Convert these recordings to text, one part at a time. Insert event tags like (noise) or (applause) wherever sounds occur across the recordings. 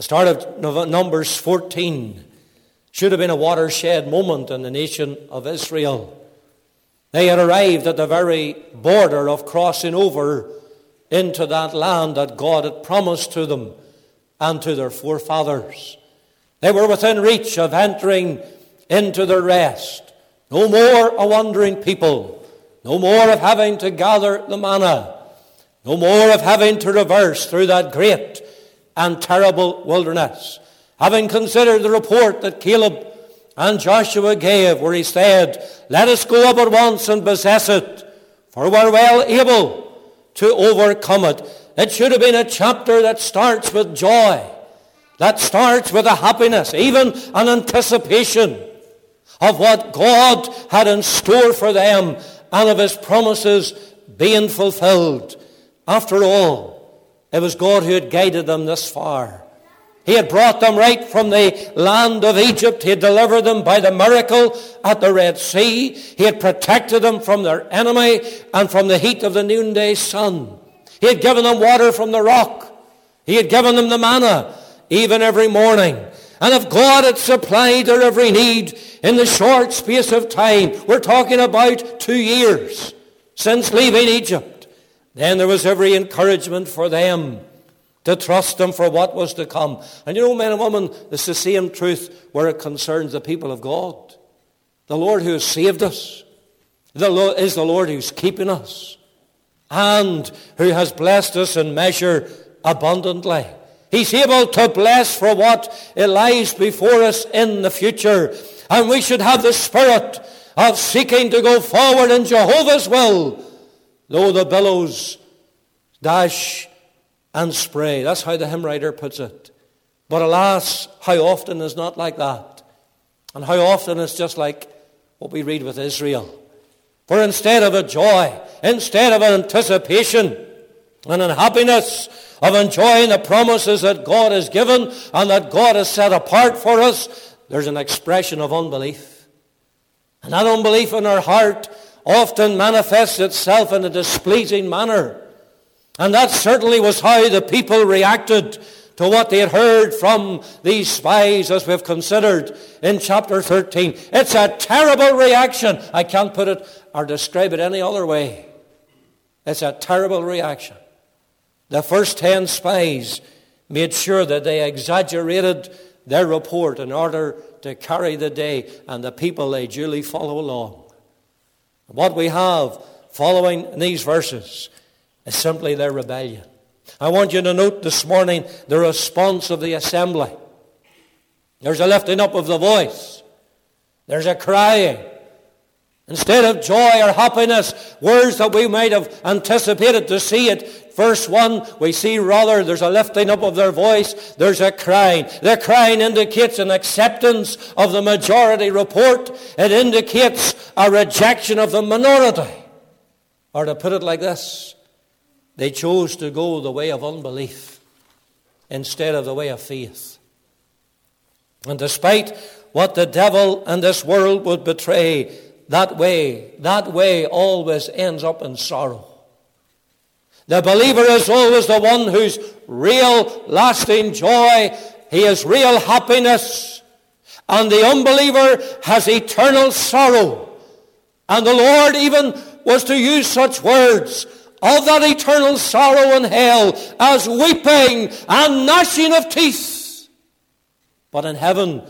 The start of Numbers 14 should have been a watershed moment in the nation of Israel. They had arrived at the very border of crossing over into that land that God had promised to them and to their forefathers. They were within reach of entering into their rest. No more a wandering people. No more of having to gather the manna. No more of having to reverse through that great and terrible wilderness. Having considered the report that Caleb and Joshua gave, where he said, Let us go up at once and possess it, for we're well able to overcome it. It should have been a chapter that starts with joy, that starts with a happiness, even an anticipation of what God had in store for them and of his promises being fulfilled. After all, it was God who had guided them this far. He had brought them right from the land of Egypt. He had delivered them by the miracle at the Red Sea. He had protected them from their enemy and from the heat of the noonday sun. He had given them water from the rock. He had given them the manna, even every morning. And if God had supplied their every need in the short space of time, we're talking about two years since leaving Egypt, then there was every encouragement for them to trust them for what was to come. And you know, men and women, it's the same truth where it concerns the people of God. The Lord who has saved us the Lord, is the Lord who's keeping us and who has blessed us in measure abundantly. He's able to bless for what lies before us in the future. And we should have the spirit of seeking to go forward in Jehovah's will, though the billows dash and spray. That's how the hymn writer puts it. But alas, how often is not like that? And how often is just like what we read with Israel. For instead of a joy, instead of an anticipation and an happiness of enjoying the promises that God has given and that God has set apart for us, there's an expression of unbelief. And that unbelief in our heart often manifests itself in a displeasing manner. And that certainly was how the people reacted to what they had heard from these spies as we've considered in chapter 13. It's a terrible reaction. I can't put it or describe it any other way. It's a terrible reaction. The first ten spies made sure that they exaggerated their report in order to carry the day, and the people they duly follow along. What we have following these verses is simply their rebellion. I want you to note this morning the response of the assembly. There's a lifting up of the voice. There's a crying. Instead of joy or happiness, words that we might have anticipated to see it. Verse 1, we see rather there's a lifting up of their voice, there's a crying. The crying indicates an acceptance of the majority report. It indicates a rejection of the minority. Or to put it like this, they chose to go the way of unbelief instead of the way of faith. And despite what the devil and this world would betray, that way, that way always ends up in sorrow. The believer is always the one whose real lasting joy, he has real happiness. And the unbeliever has eternal sorrow. And the Lord even was to use such words of that eternal sorrow in hell as weeping and gnashing of teeth. But in heaven,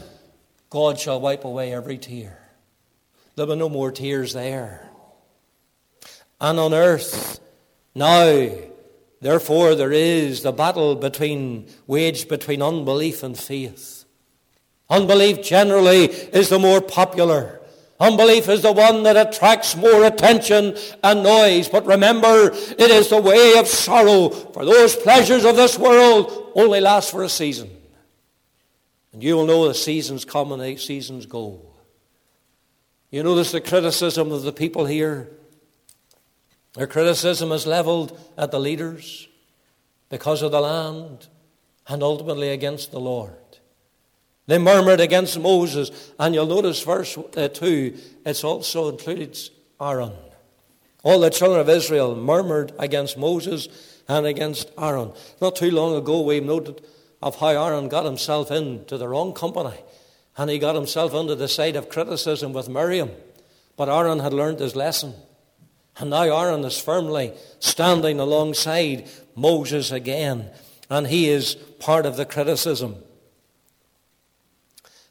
God shall wipe away every tear. There be no more tears there. And on earth, now, therefore, there is the battle between, waged between unbelief and faith. Unbelief generally is the more popular. Unbelief is the one that attracts more attention and noise. But remember, it is the way of sorrow. For those pleasures of this world only last for a season. And you will know the seasons come and the seasons go. You notice the criticism of the people here. Their criticism is leveled at the leaders because of the land and ultimately against the Lord. They murmured against Moses. And you'll notice verse uh, 2, it's also included Aaron. All the children of Israel murmured against Moses and against Aaron. Not too long ago, we noted of how Aaron got himself into the wrong company and he got himself under the side of criticism with Miriam. But Aaron had learned his lesson. And now Aaron is firmly standing alongside Moses again, and he is part of the criticism.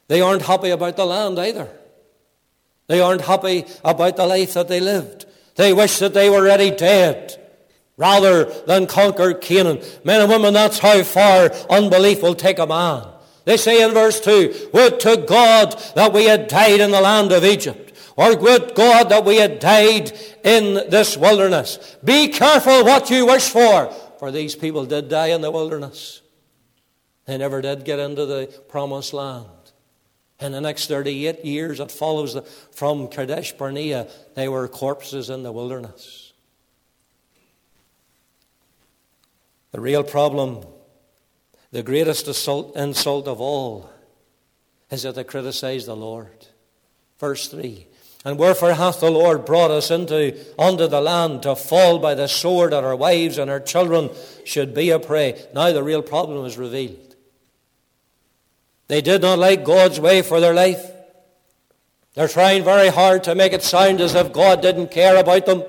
They aren't happy about the land either. They aren't happy about the life that they lived. They wish that they were already dead rather than conquer Canaan. Men and women, that's how far unbelief will take a man. They say in verse 2, Would to God that we had died in the land of Egypt, or would God that we had died in this wilderness. Be careful what you wish for, for these people did die in the wilderness. They never did get into the promised land. In the next 38 years that follows from Kadesh Barnea, they were corpses in the wilderness. The real problem, the greatest assault, insult of all, is that they criticize the Lord. Verse 3 And wherefore hath the Lord brought us into unto the land to fall by the sword that our wives and our children should be a prey? Now the real problem is revealed. They did not like God's way for their life. They're trying very hard to make it sound as if God didn't care about them.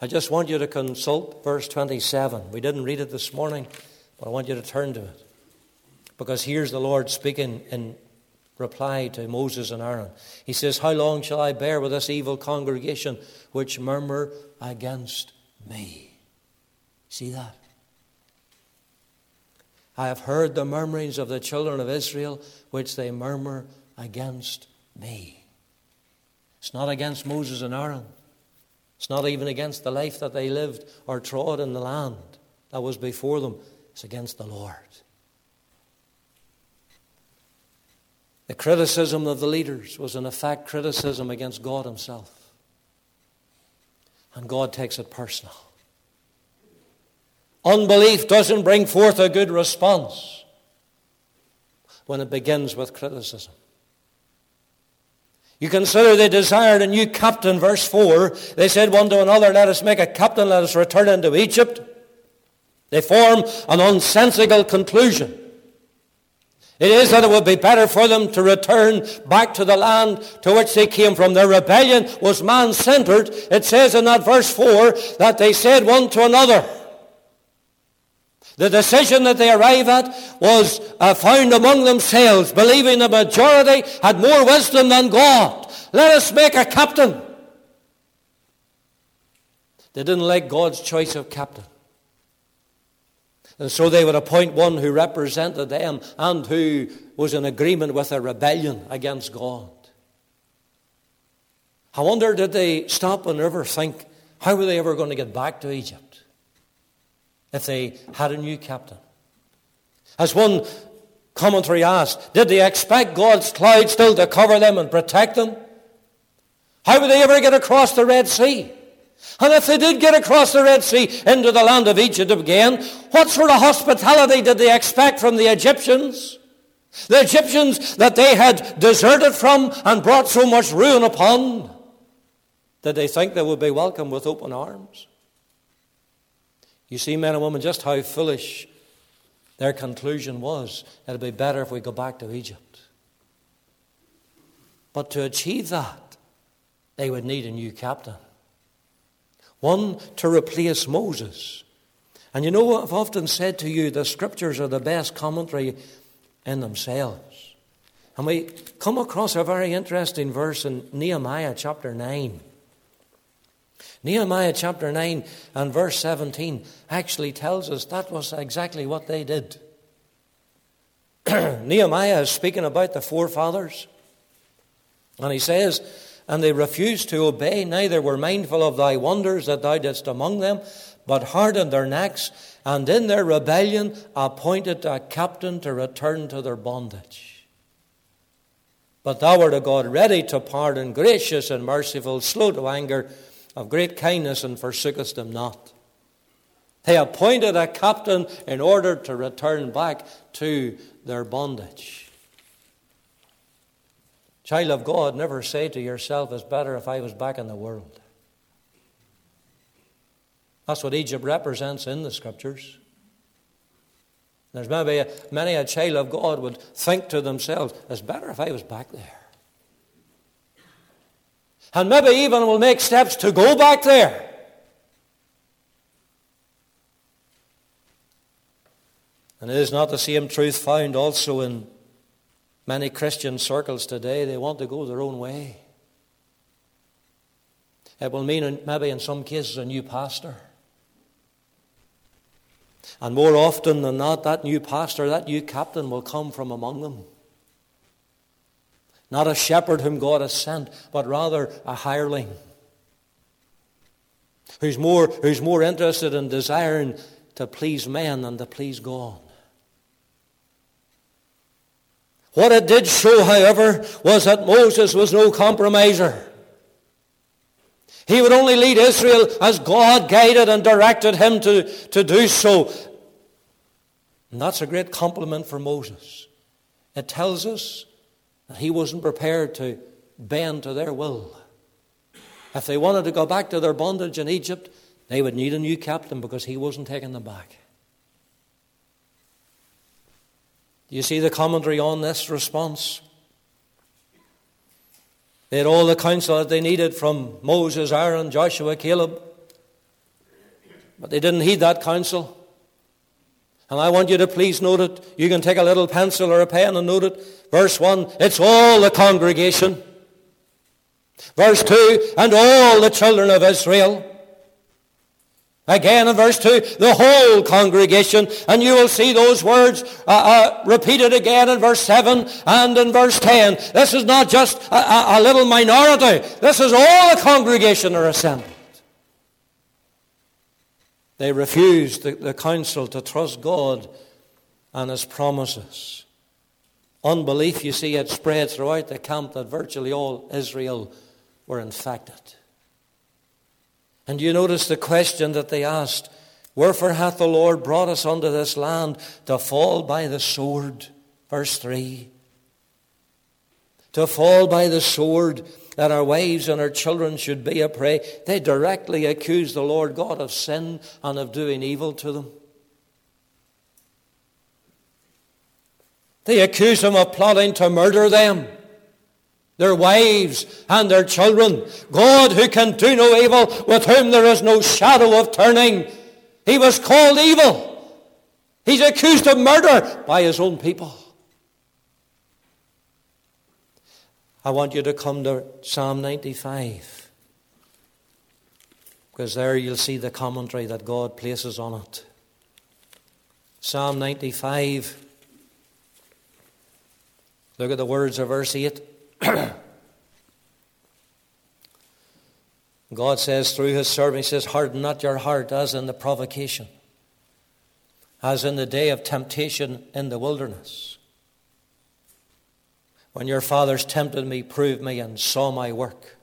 I just want you to consult verse 27. We didn't read it this morning, but I want you to turn to it. Because here's the Lord speaking in reply to Moses and Aaron. He says, How long shall I bear with this evil congregation which murmur against me? See that? I have heard the murmurings of the children of Israel, which they murmur against me. It's not against Moses and Aaron. It's not even against the life that they lived or trod in the land that was before them. Against the Lord. The criticism of the leaders was, in effect, criticism against God Himself. And God takes it personal. Unbelief doesn't bring forth a good response when it begins with criticism. You consider they desired a new captain, verse 4. They said one to another, Let us make a captain, let us return into Egypt. They form an unsensible conclusion. It is that it would be better for them to return back to the land to which they came from. Their rebellion was man centered. It says in that verse 4 that they said one to another, the decision that they arrived at was uh, found among themselves, believing the majority had more wisdom than God. Let us make a captain. They didn't like God's choice of captain. And so they would appoint one who represented them and who was in agreement with a rebellion against God. I wonder, did they stop and ever think, how were they ever going to get back to Egypt? if they had a new captain. As one commentary asked, did they expect God's cloud still to cover them and protect them? How would they ever get across the Red Sea? And if they did get across the Red Sea into the land of Egypt again, what sort of hospitality did they expect from the Egyptians? The Egyptians that they had deserted from and brought so much ruin upon. Did they think they would be welcomed with open arms? You see, men and women, just how foolish their conclusion was. It'd be better if we go back to Egypt. But to achieve that, they would need a new captain. One to replace Moses. And you know, what I've often said to you, the scriptures are the best commentary in themselves. And we come across a very interesting verse in Nehemiah chapter 9. Nehemiah chapter 9 and verse 17 actually tells us that was exactly what they did. (clears throat) Nehemiah is speaking about the forefathers. And he says, And they refused to obey, neither were mindful of thy wonders that thou didst among them, but hardened their necks, and in their rebellion appointed a captain to return to their bondage. But thou art a God ready to pardon, gracious and merciful, slow to anger, of great kindness and forsookest them not. They appointed a captain in order to return back to their bondage. Child of God, never say to yourself, it's better if I was back in the world. That's what Egypt represents in the scriptures. There's maybe a, many a child of God would think to themselves, it's better if I was back there. And maybe even will make steps to go back there. And it is not the same truth found also in many Christian circles today. They want to go their own way. It will mean, maybe in some cases, a new pastor. And more often than not, that new pastor, that new captain will come from among them. Not a shepherd whom God has sent, but rather a hireling who's more, who's more interested in desiring to please men than to please God. What it did show, however, was that Moses was no compromiser. He would only lead Israel as God guided and directed him to, to do so. And that's a great compliment for Moses. It tells us that he wasn't prepared to bend to their will. If they wanted to go back to their bondage in Egypt, they would need a new captain because he wasn't taking them back. Do you see the commentary on this response? They had all the counsel that they needed from Moses, Aaron, Joshua, Caleb. But they didn't heed that counsel. And I want you to please note it. You can take a little pencil or a pen and note it. Verse 1, it's all the congregation. Verse 2, and all the children of Israel. Again in verse 2, the whole congregation. And you will see those words uh, uh, repeated again in verse 7 and in verse 10. This is not just a, a, a little minority. This is all the congregation are assembled. They refused the, the counsel to trust God and his promises. Unbelief, you see, had spread throughout the camp that virtually all Israel were infected. And you notice the question that they asked Wherefore hath the Lord brought us unto this land to fall by the sword? Verse 3. To fall by the sword, that our wives and our children should be a prey. They directly accuse the Lord God of sin and of doing evil to them. They accuse him of plotting to murder them their wives and their children. God who can do no evil, with whom there is no shadow of turning. He was called evil. He's accused of murder by his own people. I want you to come to Psalm 95. Because there you'll see the commentary that God places on it. Psalm 95. Look at the words of verse 8. (clears throat) God says through his servant, He says, Harden not your heart as in the provocation, as in the day of temptation in the wilderness. When your fathers tempted me, proved me, and saw my work.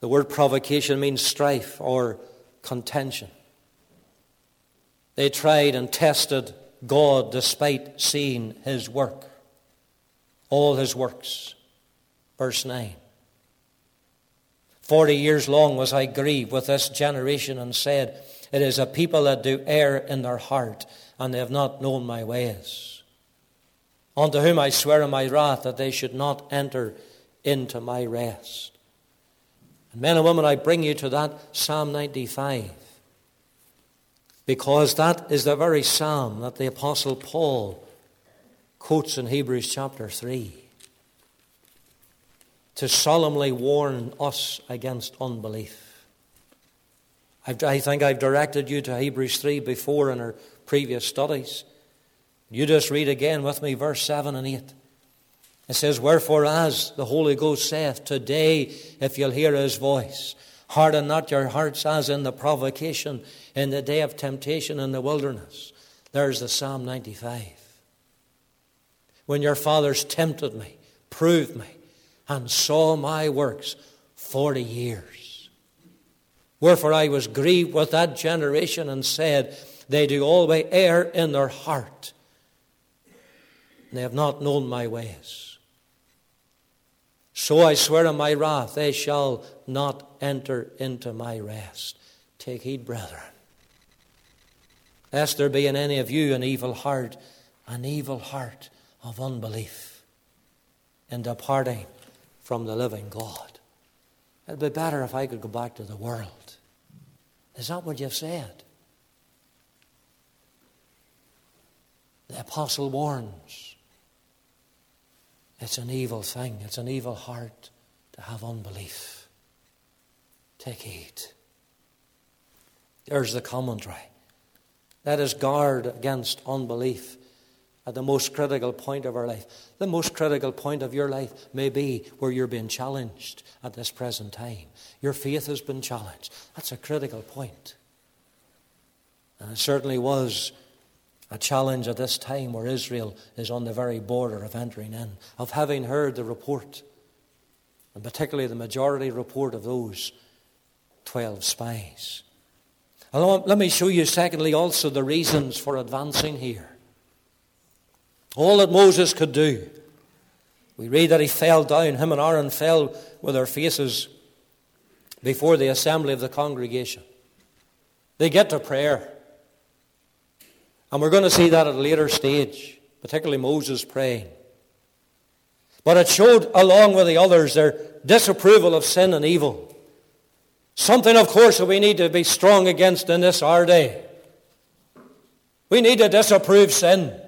The word provocation means strife or contention. They tried and tested God despite seeing his work all his works. Verse 9. Forty years long was I grieved with this generation and said, It is a people that do err in their heart, and they have not known my ways. Unto whom I swear in my wrath that they should not enter into my rest. And men and women, I bring you to that Psalm 95 because that is the very psalm that the Apostle Paul quotes in Hebrews chapter 3 to solemnly warn us against unbelief. I think I've directed you to Hebrews 3 before in our previous studies. You just read again with me verse 7 and 8. It says, Wherefore, as the Holy Ghost saith, Today, if you'll hear his voice, harden not your hearts as in the provocation in the day of temptation in the wilderness. There's the Psalm 95 when your fathers tempted me, proved me, and saw my works forty years. Wherefore I was grieved with that generation and said, They do always err in their heart. They have not known my ways. So I swear in my wrath, they shall not enter into my rest. Take heed, brethren. lest there be in any of you an evil heart, an evil heart of unbelief in departing from the living God. It'd be better if I could go back to the world. Is that what you've said? The apostle warns it's an evil thing, it's an evil heart to have unbelief. Take heed. There's the commentary. Let us guard against unbelief at the most critical point of our life. The most critical point of your life may be where you're being challenged at this present time. Your faith has been challenged. That's a critical point. And it certainly was a challenge at this time where Israel is on the very border of entering in, of having heard the report, and particularly the majority report of those 12 spies. Let me show you, secondly, also the reasons for advancing here. All that Moses could do. We read that he fell down, him and Aaron fell with their faces before the assembly of the congregation. They get to prayer. And we're going to see that at a later stage, particularly Moses praying. But it showed, along with the others, their disapproval of sin and evil. Something, of course, that we need to be strong against in this our day. We need to disapprove sin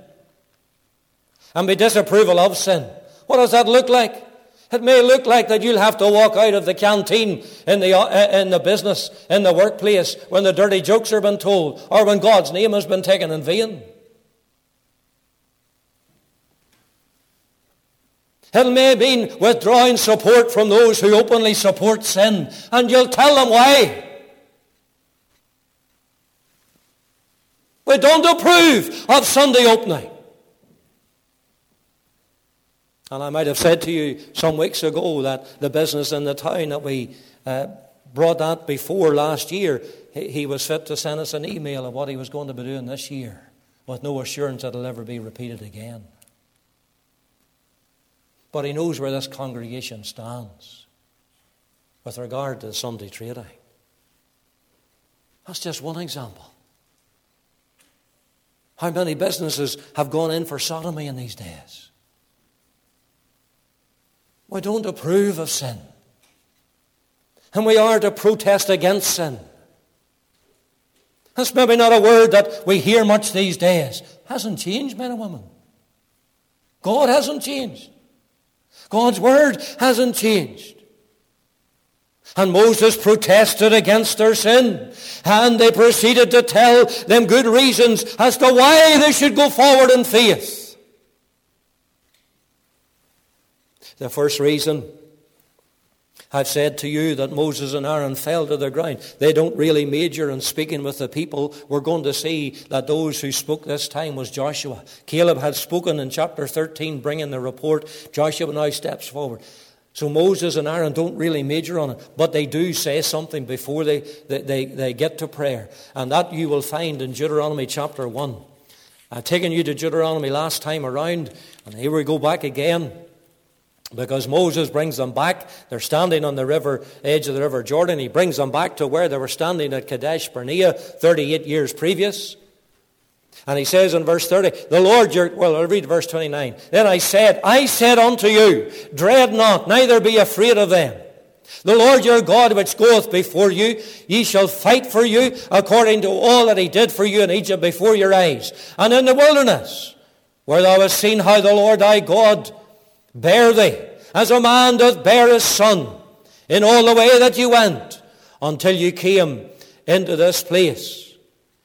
and be disapproval of sin. What does that look like? It may look like that you'll have to walk out of the canteen in the, uh, in the business, in the workplace, when the dirty jokes are been told, or when God's name has been taken in vain. It may mean withdrawing support from those who openly support sin, and you'll tell them why. We don't approve of Sunday opening. And I might have said to you some weeks ago that the business in the town that we uh, brought that before last year, he, was fit to send us an email of what he was going to be doing this year with no assurance that it'll ever be repeated again. But he knows where this congregation stands with regard to Sunday trading. That's just one example. How many businesses have gone in for sodomy in these days? We don't approve of sin. And we are to protest against sin. That's maybe not a word that we hear much these days. Hasn't changed, men and women. God hasn't changed. God's word hasn't changed. And Moses protested against their sin. And they proceeded to tell them good reasons as to why they should go forward in faith. The first reason I've said to you that Moses and Aaron fell to the ground. They don't really major in speaking with the people. We're going to see that those who spoke this time was Joshua. Caleb had spoken in chapter 13, bringing the report. Joshua now steps forward. So Moses and Aaron don't really major on it, but they do say something before they, they, they, they get to prayer. And that you will find in Deuteronomy chapter 1. I've taken you to Deuteronomy last time around, and here we go back again. Because Moses brings them back. They're standing on the river, edge of the river Jordan. He brings them back to where they were standing at Kadesh Barnea 38 years previous. And he says in verse 30, the Lord your, well, I'll read verse 29. Then I said, I said unto you, dread not, neither be afraid of them. The Lord your God which goeth before you, ye shall fight for you according to all that he did for you in Egypt before your eyes. And in the wilderness, where thou hast seen how the Lord thy God Bear thee, as a man doth bear his son, in all the way that you went, until you came into this place.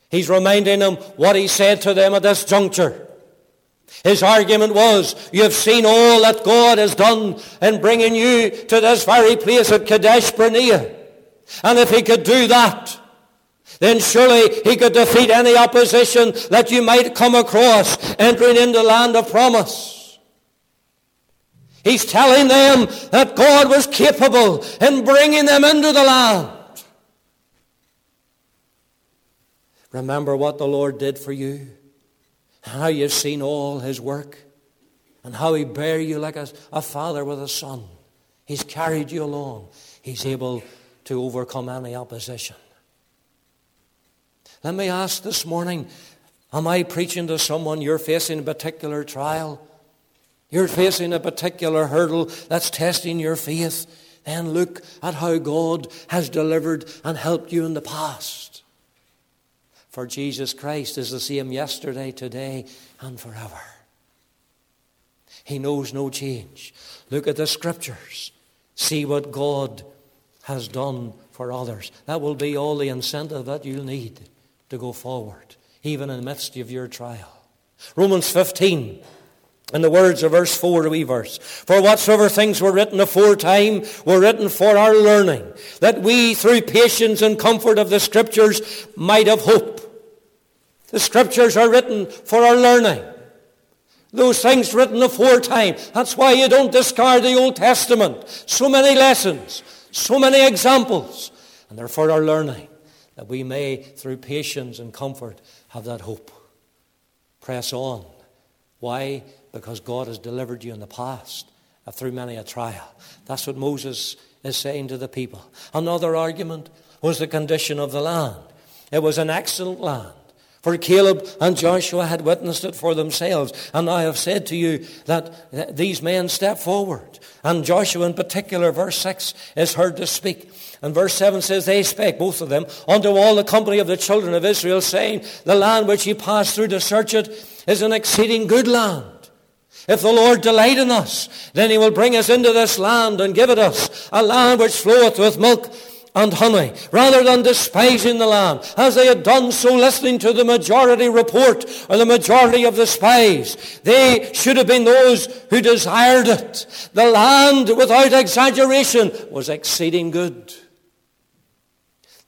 He's reminding them what he said to them at this juncture. His argument was, you have seen all that God has done in bringing you to this very place at Kadesh Barnea. And if he could do that, then surely he could defeat any opposition that you might come across entering into the land of promise. He's telling them that God was capable in bringing them into the land. Remember what the Lord did for you, how you've seen all his work, and how he bare you like a, a father with a son. He's carried you along. He's able to overcome any opposition. Let me ask this morning, am I preaching to someone you're facing a particular trial? You're facing a particular hurdle that's testing your faith. Then look at how God has delivered and helped you in the past. For Jesus Christ is the same yesterday, today, and forever. He knows no change. Look at the scriptures. See what God has done for others. That will be all the incentive that you'll need to go forward, even in the midst of your trial. Romans 15. In the words of verse 4, the wee verse. For whatsoever things were written aforetime were written for our learning, that we through patience and comfort of the Scriptures might have hope. The Scriptures are written for our learning. Those things written aforetime. That's why you don't discard the Old Testament. So many lessons, so many examples. And they're for our learning, that we may, through patience and comfort, have that hope. Press on. Why? Because God has delivered you in the past through many a trial. That's what Moses is saying to the people. Another argument was the condition of the land. It was an excellent land. For Caleb and Joshua had witnessed it for themselves. And I have said to you that these men step forward. And Joshua in particular, verse 6, is heard to speak. And verse 7 says, They spake, both of them, unto all the company of the children of Israel, saying, The land which ye passed through to search it is an exceeding good land. If the Lord delight in us, then he will bring us into this land and give it us, a land which floweth with milk and honey, rather than despising the land, as they had done so listening to the majority report or the majority of the spies. They should have been those who desired it. The land, without exaggeration, was exceeding good.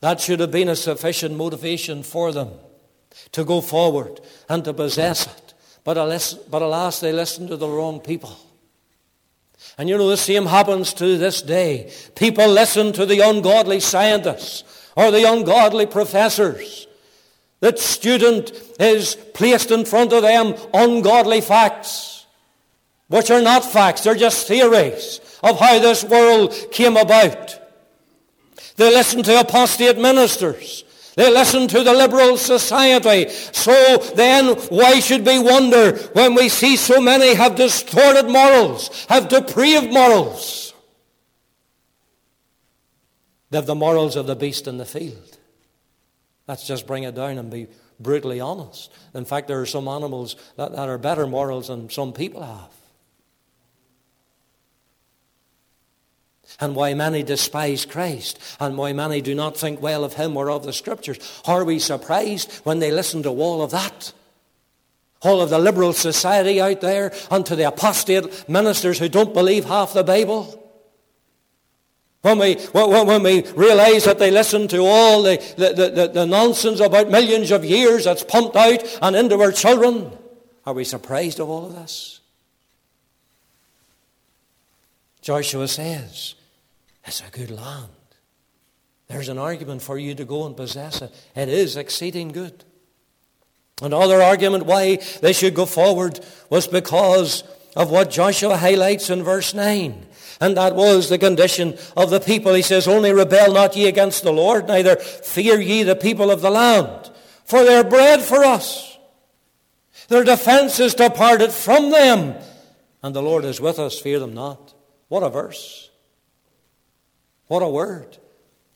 That should have been a sufficient motivation for them to go forward and to possess it. But alas, they listened to the wrong people. And you know, the same happens to this day. People listen to the ungodly scientists or the ungodly professors. That student is placed in front of them ungodly facts, which are not facts, they're just theories of how this world came about. They listen to apostate ministers they listen to the liberal society. So then why should we wonder when we see so many have distorted morals, have depraved morals? They have the morals of the beast in the field. Let's just bring it down and be brutally honest. In fact, there are some animals that, that are better morals than some people have. And why many despise Christ and why many do not think well of him or of the scriptures. Are we surprised when they listen to all of that? All of the liberal society out there and to the apostate ministers who don't believe half the Bible? When we, when we realize that they listen to all the, the, the, the nonsense about millions of years that's pumped out and into our children, are we surprised of all of this? Joshua says, it's a good land. There's an argument for you to go and possess it. It is exceeding good. Another argument why they should go forward was because of what Joshua highlights in verse 9. And that was the condition of the people. He says, Only rebel not ye against the Lord, neither fear ye the people of the land, for their bread for us. Their defense is departed from them, and the Lord is with us, fear them not. What a verse. What a word.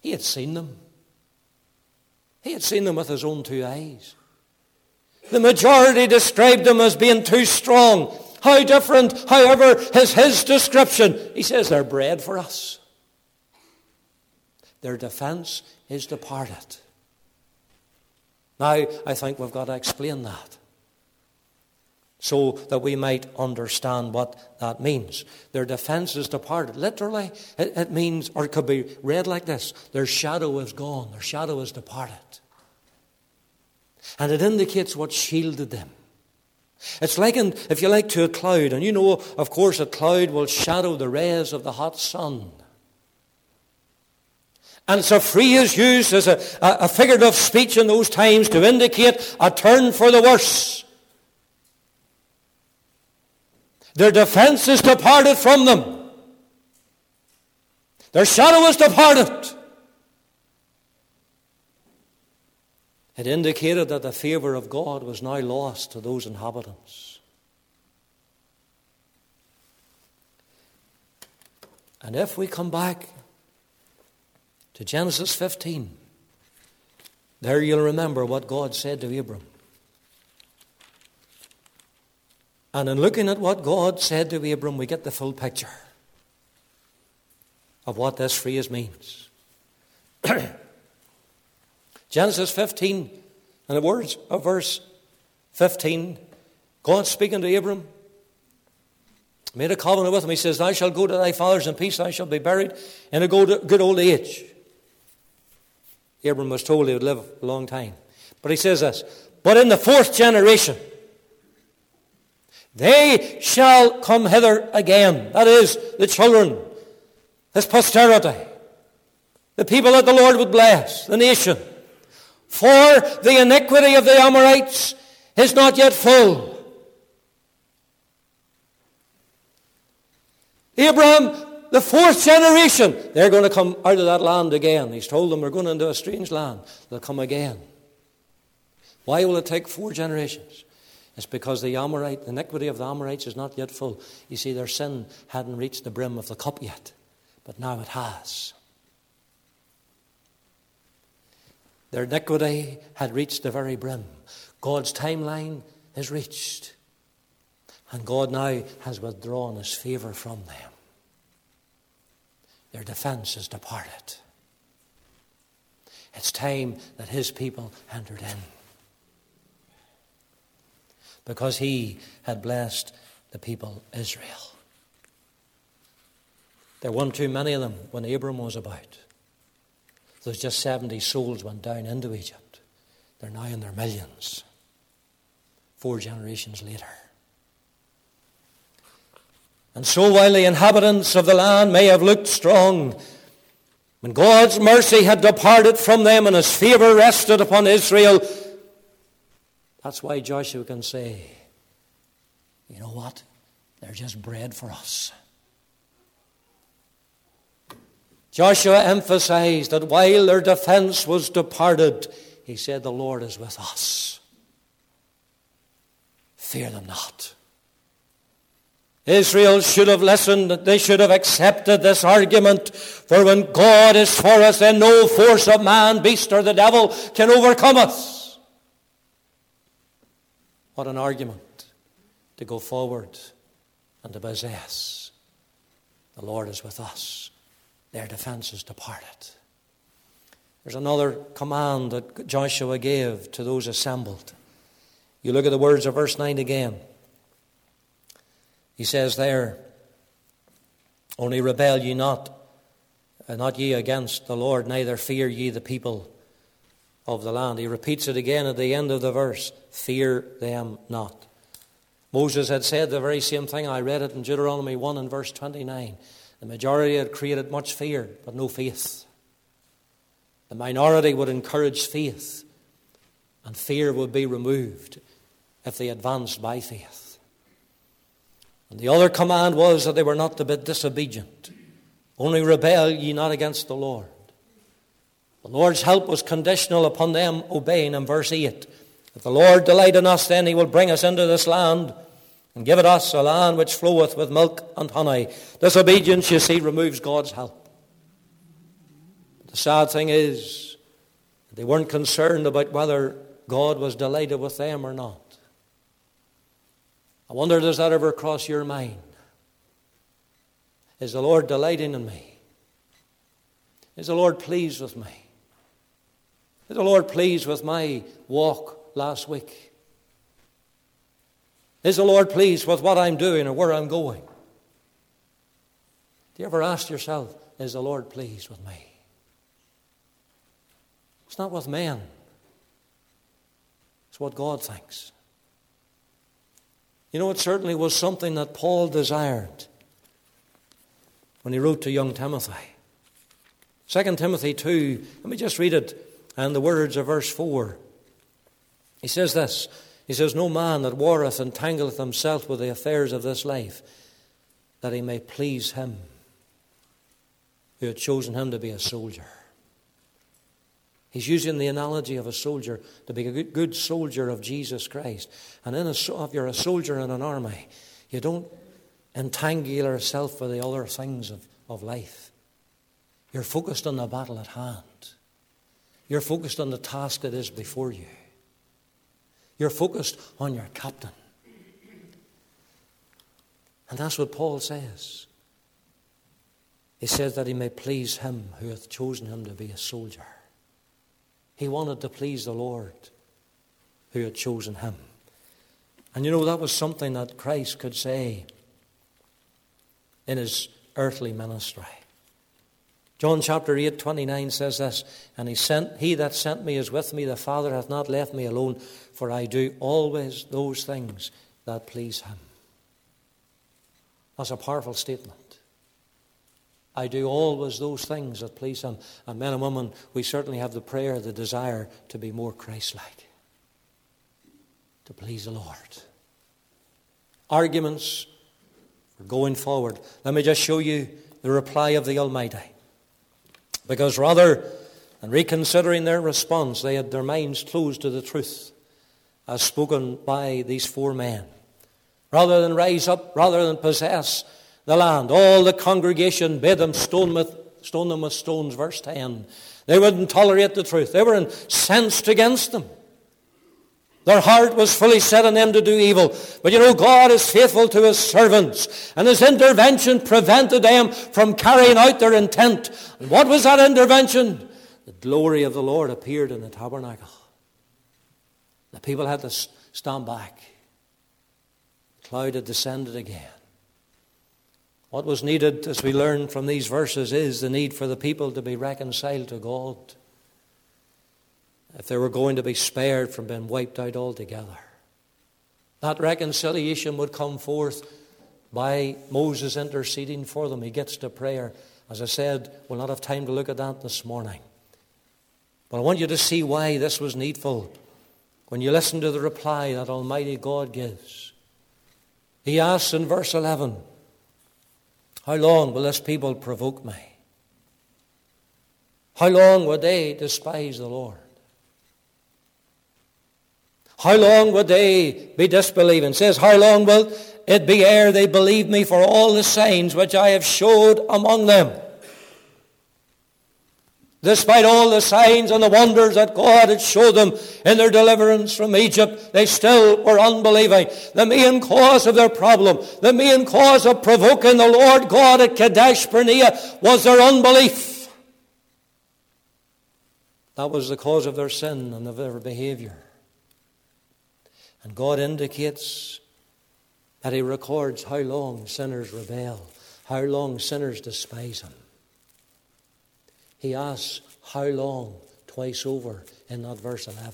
He had seen them. He had seen them with his own two eyes. The majority described them as being too strong. How different, however, is his description. He says they're bread for us. Their defense is departed. Now, I think we've got to explain that so that we might understand what that means. Their defense is departed. Literally, it, it, means, or it could be read like this their shadow is gone, their shadow is departed. And it indicates what shielded them. It's likened, if you like, to a cloud. And you know, of course, a cloud will shadow the rays of the hot sun. And so free is used as a, a, a figurative speech in those times to indicate a turn for the worse. Their defense is departed from them. Their shadow is departed. it indicated that the favor of God was now lost to those inhabitants. And if we come back to Genesis 15, there you'll remember what God said to Abram. And in looking at what God said to Abram, we get the full picture of what this phrase means. (clears throat) Genesis 15, and the words of verse 15, God speaking to Abram, made a covenant with him. He says, Thou shalt go to thy fathers in peace, thou shalt be buried in a good old age. Abram was told he would live a long time. But he says this, But in the fourth generation, they shall come hither again. That is, the children, his posterity, the people that the Lord would bless, the nation. For the iniquity of the Amorites is not yet full. Abraham, the fourth generation, they're going to come out of that land again. He's told them we're going into a strange land. They'll come again. Why will it take four generations? It's because the Amorite, the iniquity of the Amorites is not yet full. You see, their sin hadn't reached the brim of the cup yet, but now it has. Their iniquity had reached the very brim. God's timeline is reached. And God now has withdrawn his favor from them. Their defense is departed. It's time that his people entered in. Because he had blessed the people Israel. There weren't too many of them when Abram was about. There's just 70 souls went down into Egypt. They're now in their millions. Four generations later. And so while the inhabitants of the land may have looked strong, when God's mercy had departed from them and his favor rested upon Israel, that's why Joshua can say, you know what? They're just bread for us. Joshua emphasized that while their defense was departed, he said, The Lord is with us. Fear them not. Israel should have listened, they should have accepted this argument. For when God is for us, then no force of man, beast, or the devil can overcome us. What an argument to go forward and to possess. The Lord is with us their defense is departed. There's another command that Joshua gave to those assembled. You look at the words of verse 9 again. He says there, Only rebel ye not, uh, not ye against the Lord, neither fear ye the people of the land. He repeats it again at the end of the verse Fear them not. Moses had said the very same thing. I read it in Deuteronomy 1 and verse 29. The majority had created much fear, but no faith. The minority would encourage faith, and fear would be removed if they advanced by faith. And the other command was that they were not to be disobedient. Only rebel ye not against the Lord. The Lord's help was conditional upon them obeying in verse 8. If the Lord delight in us, then he will bring us into this land and give it us a land which floweth with milk and honey. Disobedience, you see, removes God's help. The sad thing is, they weren't concerned about whether God was delighted with them or not. I wonder, does that ever cross your mind? Is the Lord delighting in me? Is the Lord pleased with me? Is the Lord pleased with my walk last week? Is the Lord pleased with what I'm doing or where I'm going? Do you ever ask yourself, is the Lord pleased with me? It's not with men, it's what God thinks. You know, it certainly was something that Paul desired when he wrote to young Timothy. 2 Timothy 2, let me just read it and the words of verse 4. He says this he says, No man that warreth entangleth himself with the affairs of this life, that he may please him who had chosen him to be a soldier. He's using the analogy of a soldier to be a good soldier of Jesus Christ. And in a, if you're a soldier in an army, you don't entangle yourself with the other things of, of life. You're focused on the battle at hand. You're focused on the task that is before you. You're focused on your captain. And that's what Paul says. He says that he may please him who hath chosen him to be a soldier. He wanted to please the Lord who had chosen him. And you know, that was something that Christ could say in his earthly ministry. John chapter 8, 29 says this, and he sent he that sent me is with me, the Father hath not left me alone, for I do always those things that please him. That's a powerful statement. I do always those things that please Him. And men and women, we certainly have the prayer, the desire to be more Christ like, to please the Lord. Arguments for going forward. Let me just show you the reply of the Almighty. Because rather than reconsidering their response, they had their minds closed to the truth as spoken by these four men. Rather than rise up, rather than possess the land. All the congregation bid them stone, with, stone them with stones, verse 10. They wouldn't tolerate the truth. They were incensed against them. Their heart was fully set on them to do evil. But you know, God is faithful to his servants, and his intervention prevented them from carrying out their intent. And what was that intervention? The glory of the Lord appeared in the tabernacle. The people had to stand back. The cloud had descended again. What was needed, as we learn from these verses, is the need for the people to be reconciled to God. If they were going to be spared from being wiped out altogether. That reconciliation would come forth by Moses interceding for them. He gets to prayer. As I said, we'll not have time to look at that this morning. But I want you to see why this was needful when you listen to the reply that Almighty God gives. He asks in verse 11, how long will this people provoke me? How long will they despise the Lord? How long would they be disbelieving? Says, How long will it be ere they believe me for all the signs which I have showed among them? Despite all the signs and the wonders that God had showed them in their deliverance from Egypt, they still were unbelieving. The main cause of their problem, the main cause of provoking the Lord God at Kadesh Barnea was their unbelief. That was the cause of their sin and of their behavior. And God indicates that He records how long sinners rebel, how long sinners despise Him. He asks, How long? twice over in that verse 11.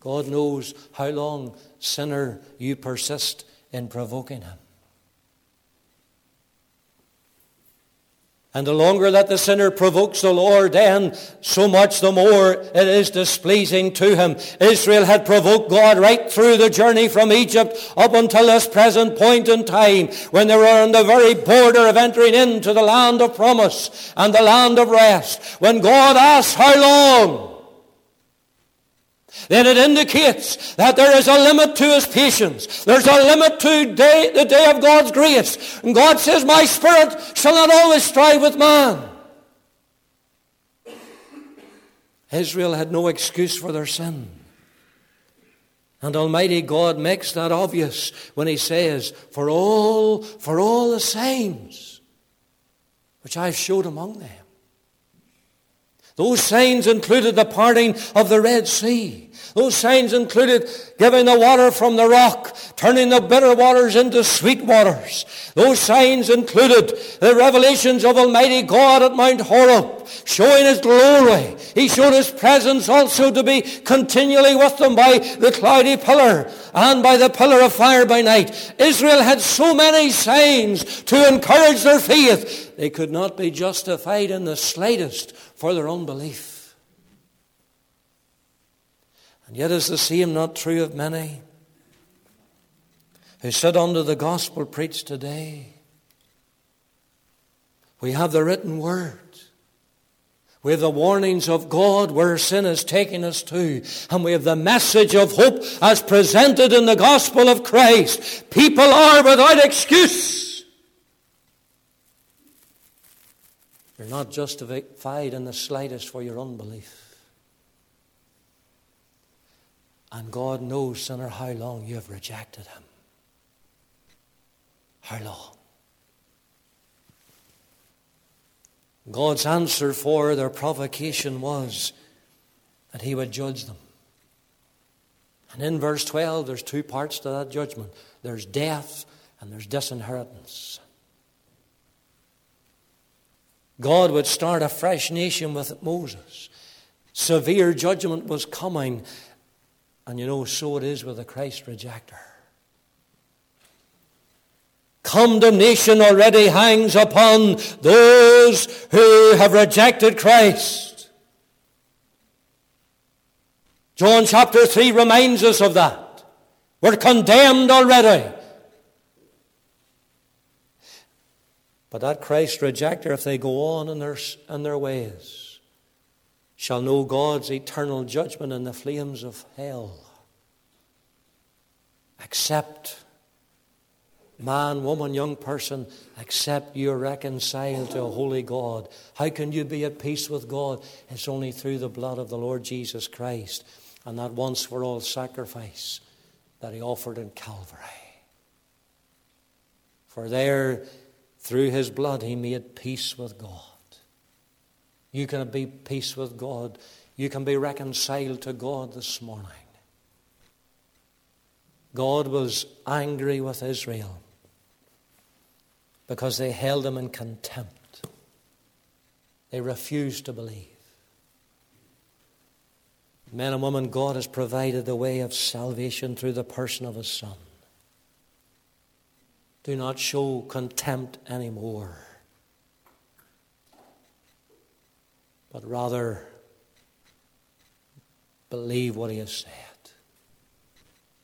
God knows how long, sinner, you persist in provoking Him. And the longer that the sinner provokes the Lord, then so much the more it is displeasing to him. Israel had provoked God right through the journey from Egypt up until this present point in time when they were on the very border of entering into the land of promise and the land of rest. When God asked, how long? Then it indicates that there is a limit to his patience. There's a limit to day, the day of God's grace. And God says, My spirit shall not always strive with man. Israel had no excuse for their sin. And Almighty God makes that obvious when he says, For all, for all the signs which I've showed among them. Those signs included the parting of the Red Sea. Those signs included giving the water from the rock, turning the bitter waters into sweet waters. Those signs included the revelations of Almighty God at Mount Horeb, showing His glory. He showed His presence also to be continually with them by the cloudy pillar and by the pillar of fire by night. Israel had so many signs to encourage their faith. They could not be justified in the slightest for their unbelief. And yet is the same not true of many who sit under the gospel preached today? We have the written word. We have the warnings of God where sin is taking us to. And we have the message of hope as presented in the gospel of Christ. People are without excuse. You're not justified in the slightest for your unbelief. And God knows, sinner, how long you have rejected Him. How long? God's answer for their provocation was that He would judge them. And in verse 12, there's two parts to that judgment there's death and there's disinheritance. God would start a fresh nation with Moses. Severe judgment was coming. And you know, so it is with the Christ rejecter. Condemnation already hangs upon those who have rejected Christ. John chapter 3 reminds us of that. We're condemned already. But that Christ rejecter, if they go on in their, in their ways, shall know God's eternal judgment in the flames of hell. Accept man, woman, young person, except you're reconciled to a holy God. How can you be at peace with God? It's only through the blood of the Lord Jesus Christ and that once for all sacrifice that He offered in Calvary. For there, through His blood, He made peace with God. You can be peace with God. You can be reconciled to God this morning. God was angry with Israel because they held him in contempt. They refused to believe. Men and women, God has provided the way of salvation through the person of His Son. Do not show contempt anymore, but rather believe what He has said.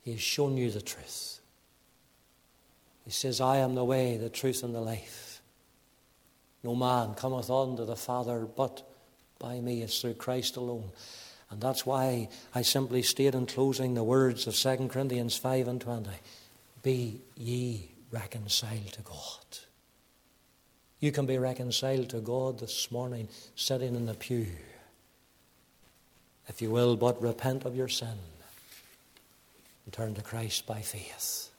He has shown you the truth. He says, I am the way, the truth, and the life. No man cometh unto the Father but by me. It's through Christ alone. And that's why I simply state in closing the words of 2 Corinthians 5 and 20 Be ye reconciled to God. You can be reconciled to God this morning sitting in the pew. If you will, but repent of your sin and turn to Christ by faith.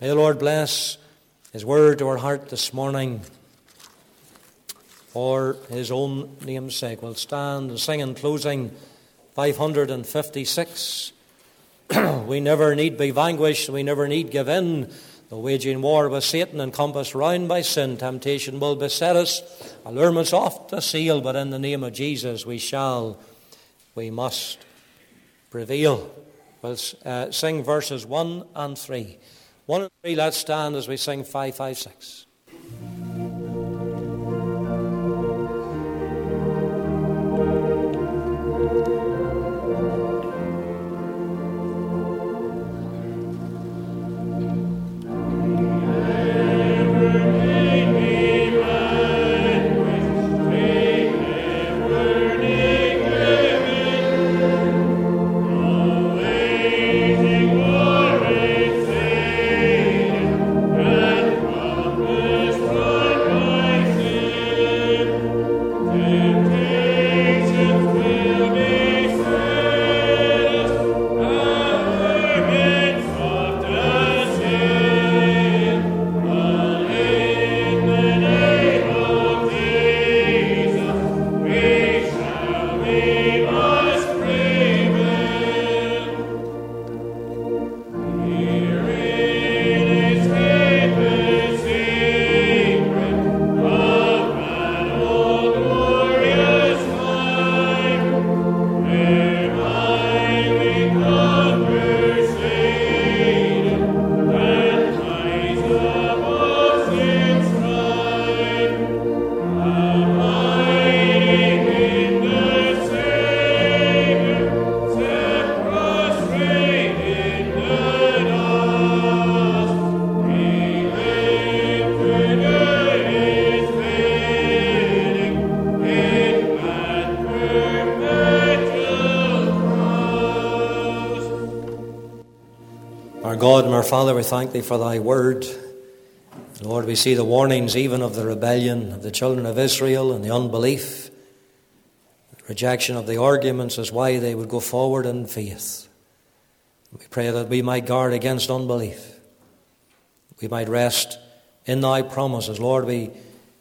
May the Lord bless His word to our heart this morning for His own name's sake. We'll stand and sing in closing 556. (clears throat) we never need be vanquished, we never need give in. The waging war with Satan encompassed round by sin, temptation will beset us, allurements oft assail, but in the name of Jesus we shall, we must prevail. We'll uh, sing verses 1 and 3. One and three, let's stand as we sing 556. Father, we thank Thee for Thy word. Lord, we see the warnings even of the rebellion of the children of Israel and the unbelief, the rejection of the arguments as why they would go forward in faith. We pray that we might guard against unbelief. We might rest in Thy promises. Lord, we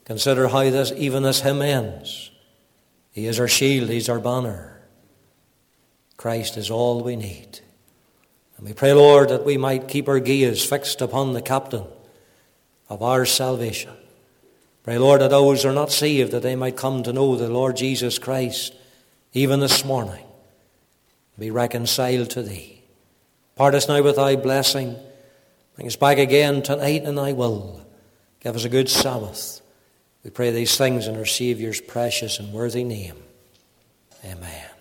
consider how this, even this hymn ends. He is our shield, He's our banner. Christ is all we need. And we pray, Lord, that we might keep our gaze fixed upon the captain of our salvation. Pray, Lord, that those who are not saved, that they might come to know the Lord Jesus Christ, even this morning, be reconciled to Thee. Part us now with Thy blessing. Bring us back again tonight in Thy will. Give us a good Sabbath. We pray these things in our Saviour's precious and worthy name. Amen.